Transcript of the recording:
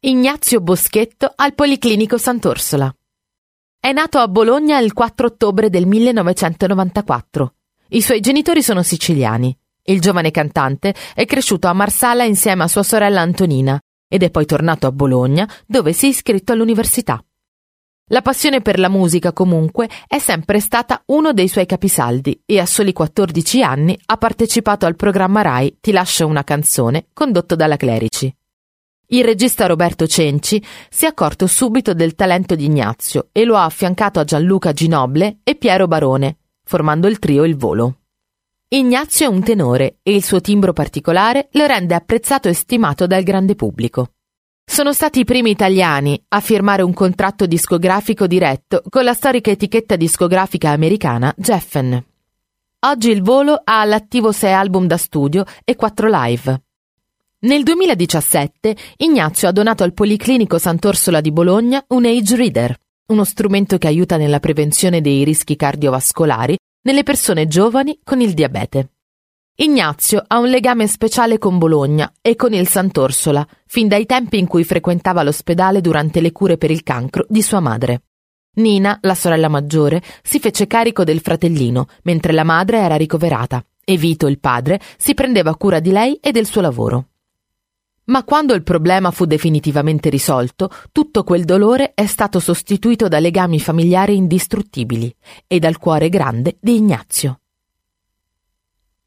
Ignazio Boschetto al Policlinico Sant'Orsola. È nato a Bologna il 4 ottobre del 1994. I suoi genitori sono siciliani. Il giovane cantante è cresciuto a Marsala insieme a sua sorella Antonina ed è poi tornato a Bologna dove si è iscritto all'università. La passione per la musica, comunque, è sempre stata uno dei suoi capisaldi e a soli 14 anni ha partecipato al programma Rai Ti lascio una canzone condotto dalla Clerici. Il regista Roberto Cenci si è accorto subito del talento di Ignazio e lo ha affiancato a Gianluca Ginoble e Piero Barone, formando il trio Il Volo. Ignazio è un tenore e il suo timbro particolare lo rende apprezzato e stimato dal grande pubblico. Sono stati i primi italiani a firmare un contratto discografico diretto con la storica etichetta discografica americana Geffen. Oggi il volo ha all'attivo sei album da studio e quattro live. Nel 2017 Ignazio ha donato al Policlinico Sant'Orsola di Bologna un Age Reader, uno strumento che aiuta nella prevenzione dei rischi cardiovascolari nelle persone giovani con il diabete. Ignazio ha un legame speciale con Bologna e con il Sant'Orsola, fin dai tempi in cui frequentava l'ospedale durante le cure per il cancro di sua madre. Nina, la sorella maggiore, si fece carico del fratellino, mentre la madre era ricoverata, e Vito, il padre, si prendeva cura di lei e del suo lavoro. Ma quando il problema fu definitivamente risolto, tutto quel dolore è stato sostituito da legami familiari indistruttibili e dal cuore grande di Ignazio.